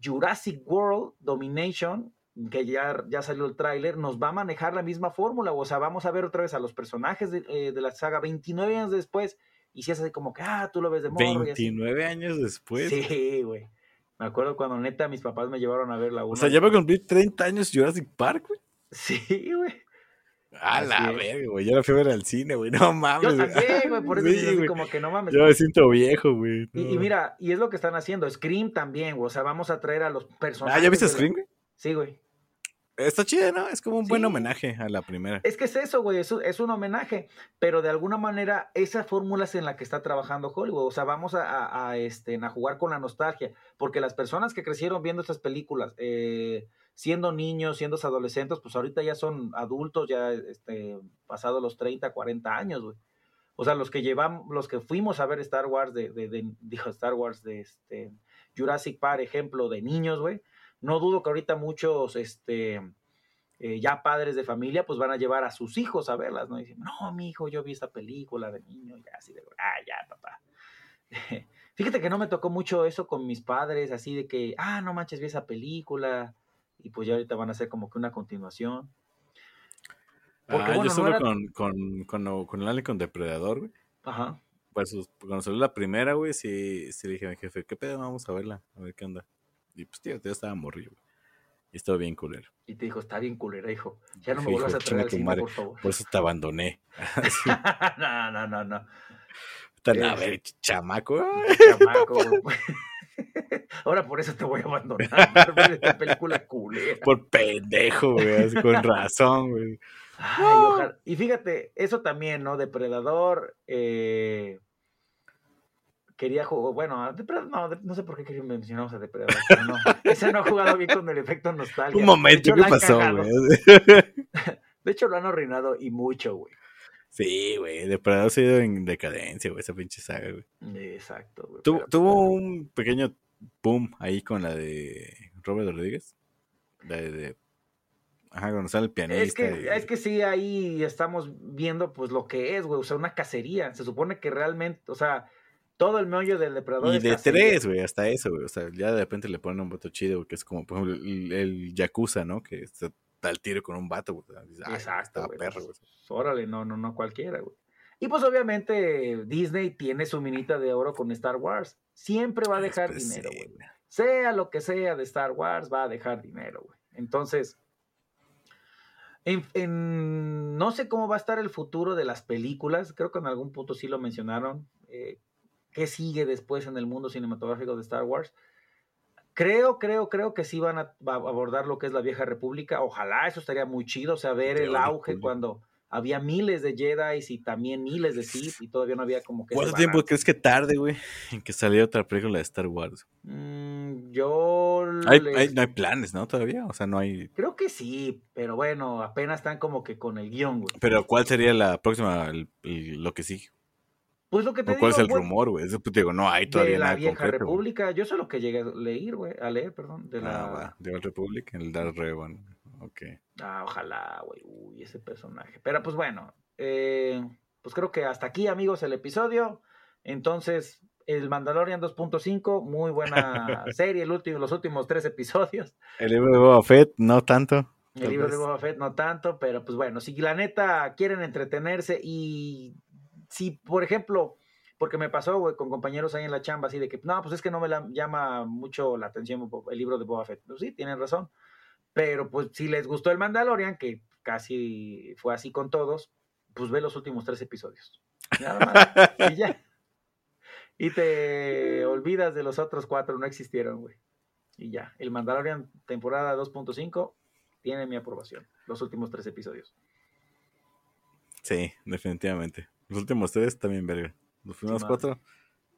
Jurassic World Domination, que ya, ya salió el tráiler, nos va a manejar la misma fórmula, o sea, vamos a ver otra vez a los personajes de, eh, de la saga 29 años después, y si es así como que, ah, tú lo ves de morro y así. 29 años después. Sí, güey. Me acuerdo cuando neta mis papás me llevaron a ver la 1. O sea, ya va a cumplir 30 años Jurassic Park, güey. Sí, güey. A Así la verga, güey. Ya la fui a ver al cine, güey. No mames. Yo güey. también, güey, por eso Sí, así como que no mames. Yo me siento viejo, güey. Y, y mira, y es lo que están haciendo. Scream también, güey. O sea, vamos a traer a los personajes. Ah, ¿ya viste Scream, güey? Sí, güey. Está chido, ¿no? Es como un buen homenaje a la primera. Es que es eso, güey, es, un- es un homenaje, pero de alguna manera esa fórmula es en la que está trabajando Hollywood, o sea, vamos a, a- a, este, a jugar con la nostalgia, porque las personas que crecieron viendo estas películas, eh, siendo niños, siendo adolescentes, pues ahorita ya son adultos, ya este, pasados los 30, 40 años, güey. O sea, los que llevamos, los que fuimos a ver Star Wars de, de, de- dijo Star Wars de este Jurassic Park, ejemplo de niños, güey. No dudo que ahorita muchos, este, eh, ya padres de familia, pues van a llevar a sus hijos a verlas, ¿no? Y dicen, no, mi hijo, yo vi esta película de niño, ya así de, ah, ya, papá. Fíjate que no me tocó mucho eso con mis padres, así de que, ah, no manches, vi esa película, y pues ya ahorita van a hacer como que una continuación. Porque, ah, bueno, yo no era- con, con, con, con el con Depredador, güey. Ajá. Pues sus- cuando salió la primera, güey, sí, sí le dije a mi jefe, ¿qué pedo? Vamos a verla, a ver qué onda. Y pues, tío, yo estaba morrido, güey. Y estaba bien culero. Y te dijo, está bien culera, hijo. Ya no me vuelvas a traer al cine, madre. por favor. Por eso te abandoné. Así, no, no, no, no. tan, a ver, chamaco. Chamaco, güey. Ahora por eso te voy a abandonar. por esta película culera. Por pendejo, güey. con razón, güey. Ay, ojalá- Y fíjate, eso también, ¿no? Depredador. eh, Quería jugar, bueno, Depredador, no, no sé por qué quería- mencionamos a Depredador, pero no. Ese no ha jugado bien con el efecto nostalgia. Un momento, hecho, ¿qué pasó, güey? De hecho, lo han arruinado y mucho, güey. Sí, güey. Depredador se ha ido en decadencia, güey, esa pinche saga, güey. Exacto, güey. Tu- pero- tuvo un pequeño boom ahí con la de Robert Rodríguez. La de, de- Ajá, cuando sale el pianista. Es que, y- es que sí, ahí estamos viendo pues lo que es, güey, o sea, una cacería. Se supone que realmente, o sea, todo el meollo del depredador Y de tres, güey, hasta eso, güey. O sea, ya de repente le ponen un vato chido, que es como, por ejemplo, el, el Yakuza, ¿no? Que da el tiro con un vato, güey. "Ay, Exacto, güey, perro, pues, güey. Órale, no, no, no cualquiera, güey. Y pues obviamente Disney tiene su minita de oro con Star Wars. Siempre va a dejar Pues, dinero, güey. Sea lo que sea de Star Wars, va a dejar dinero, güey. Entonces, en, en- no sé cómo va a estar el futuro de las películas. Creo que en algún punto sí lo mencionaron. eh, ¿Qué sigue después en el mundo cinematográfico de Star Wars? Creo, creo, creo que sí van a, abordar lo que es la vieja república. Ojalá, eso estaría muy chido. O sea, ver el auge cuando había miles de Jedi y también miles de Sith y todavía no había como que... ¿Cuánto tiempo crees que tarde, güey, en que saliera otra película de Star Wars? Mm, yo Hay, les- hay- no hay planes, ¿no? Todavía, o sea, no hay... creo que sí, pero bueno, apenas están como que con el guion, güey. Pero ¿cuál sería la próxima, el- el- lo que sí? Pues lo que te ¿O cuál es el rumor, güey? Pues, digo, no hay todavía de la nada vieja concreto, república, yo sé lo que llegué a leer, güey, a leer, perdón, de la... Ah, va, de Old Republic, el Dark Revan. Ok. Ah, ojalá, güey. Uy, ese personaje. Pero pues bueno, eh, pues creo que hasta aquí, amigos, el episodio. Entonces, el Mandalorian 2.5, muy buena serie, el último, los últimos tres episodios. El libro de Boba Fett, no tanto. El libro de. Boba Fett no tanto, pero pues bueno, si la neta quieren entretenerse y si, por ejemplo, porque me pasó, güey, con compañeros ahí en la chamba, así de que, no, pues es que no me la, llama mucho la atención el libro de Boba Fett. Pues sí, tienen razón. Pero pues si les gustó el Mandalorian, que casi fue así con todos, pues ve los últimos tres episodios. Nada más. y ya. Y te olvidas de los otros cuatro, no existieron, güey. Y ya. El Mandalorian temporada 2.5 tiene mi aprobación. Los últimos tres episodios. Sí, definitivamente. Los últimos tres también, verga. Los primeros cuatro,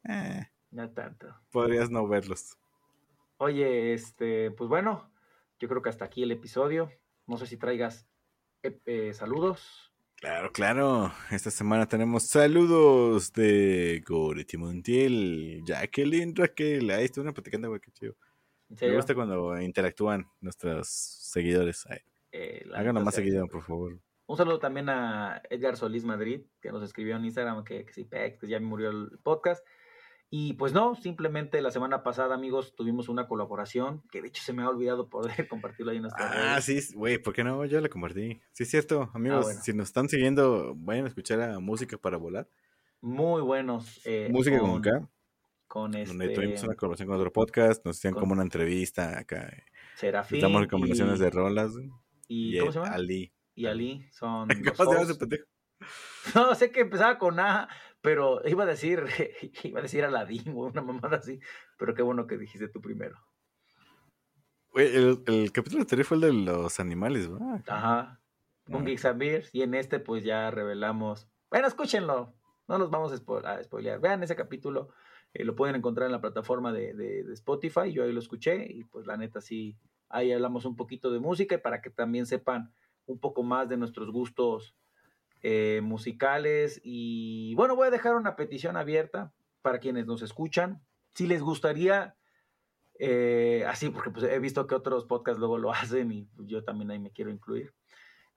eh, No tanto. podrías no verlos. Oye, este, pues bueno, yo creo que hasta aquí el episodio. No sé si traigas eh, eh, saludos. Claro, claro. Esta semana tenemos saludos de Goretti Montiel, Jacqueline, Raquel. Ahí estuvieron platicando, güey, qué chido. ¿En Me gusta cuando interactúan nuestros seguidores. Eh, háganlo más seguido, por favor. Un saludo también a Edgar Solís Madrid, que nos escribió en Instagram que, que sí, pex, que ya me murió el podcast. Y pues no, simplemente la semana pasada, amigos, tuvimos una colaboración que de hecho se me ha olvidado poder compartirlo ahí en nuestras Ah, redes. sí, güey, ¿por qué no? Yo la compartí. Sí, es cierto, amigos. bueno. Si nos están siguiendo, vayan a escuchar a Música para Volar. Muy buenos. eh, Música con K, Con donde tuvimos este una colaboración con otro podcast. Nos hicieron con- como una entrevista acá. Serafín. Damos recomendaciones y, de rolas. y, Y, ¿Cómo se llama? Ali. Y Ali son. ¿Cómo los se llama ese pendejo? No, sé que empezaba con A, pero iba a decir, iba a decir Aladín o una mamada así, pero qué bueno que dijiste tú primero. El, el capítulo anterior fue el de los animales, ¿verdad? Ajá. Un Geeks and Beers. Y en este, pues ya revelamos. Bueno, escúchenlo. No los vamos a, spo- a spoilear. Vean ese capítulo. eh, lo pueden encontrar en la plataforma de, de- de Spotify. Yo ahí lo escuché. Y pues la neta, sí. Ahí hablamos un poquito de música y para que también sepan un poco más de nuestros gustos eh, musicales. Y bueno, voy a dejar una petición abierta para quienes nos escuchan. Si les gustaría eh, así, porque pues, he visto que otros podcasts luego lo hacen y yo también ahí me quiero incluir.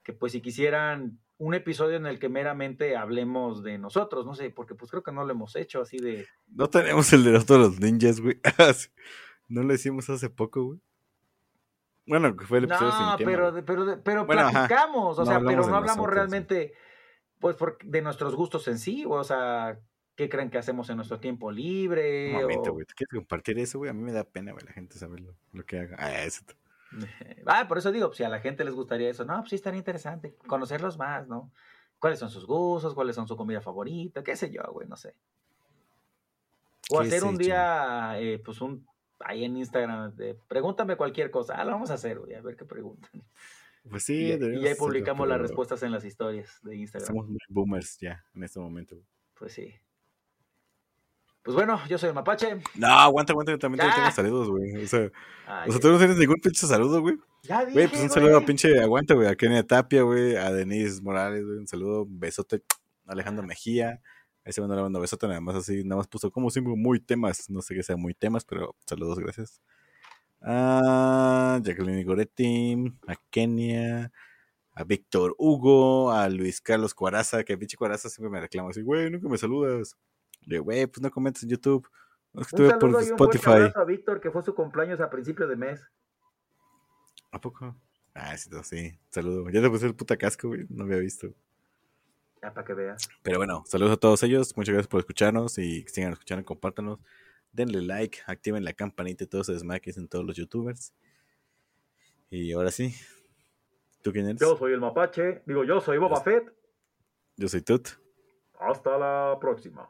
Que pues si quisieran un episodio en el que meramente hablemos de nosotros, no sé, porque pues creo que no lo hemos hecho así de... No tenemos el de los- ninjas, güey. Ah. No lo hicimos hace poco, güey. Bueno, que fue el episodio No, sin tema, pero, pero, pero Bueno, ajá. platicamos, o sea, pero no hablamos nosotros, sí. realmente pues por- de nuestros gustos en sí, o sea, qué creen que hacemos en nuestro tiempo libre. Un momento, o- güey. ¿Tú quieres compartir eso, güey? A mí me da pena, güey, la gente saber lo, lo que haga. Ah, eso. Ah, por eso digo, si a la gente les gustaría eso, no, pues sí estaría interesante conocerlos más, ¿no? ¿Cuáles son sus gustos? ¿Cuáles son su comida favorita? ¿Qué sé yo, güey? No sé. O ¿Qué hacer un día, eh, pues un, ahí en Instagram, de, pregúntame cualquier cosa. Ah, lo vamos a hacer, güey, a ver qué preguntan. Pues sí, y, y hacerlo, publicamos las respuestas en las historias de Instagram. Somos muy boomers ya en este momento. Pues sí. Pues bueno, yo soy el Mapache. No, aguanta, aguanta, yo también Ya. tengo saludos, güey. O sea, o sea, tú no tienes ningún pinche saludo, güey. ya dije, Güey, pues un saludo a pinche Aguanta, güey. A Kenia Tapia, güey. A Denise Morales, güey. Un saludo, un besote. a Alejandro Mejía. Ese bueno le mando besote, nada más así. Nada más puso como siempre muy temas. No sé qué sea muy temas, pero saludos, gracias. A Jacqueline Goretti. A Kenia. A Víctor Hugo. A Luis Carlos Cuaraza. Que pinche Cuaraza siempre me reclama así, güey, nunca me saludas. Le digo, güey, pues no comentes en YouTube. No, es que Un estuve por un Spotify. abrazo a Víctor, que fue su cumpleaños a principio de mes. ¿A poco? Ah, sí, no, sí. Saludo. Ya te puse el puta casco, güey. No había visto. Ya para que veas. Pero bueno, saludos a todos ellos. Muchas gracias por escucharnos y que sigan escuchando, compártanos. Denle like, activen la campanita y todo ese desmadre que dicen todos los youtubers. Y ahora sí. ¿Tú quién eres? Yo soy el Mapache. Digo, yo soy Boba Fett. Yo soy Tut. Hasta la próxima.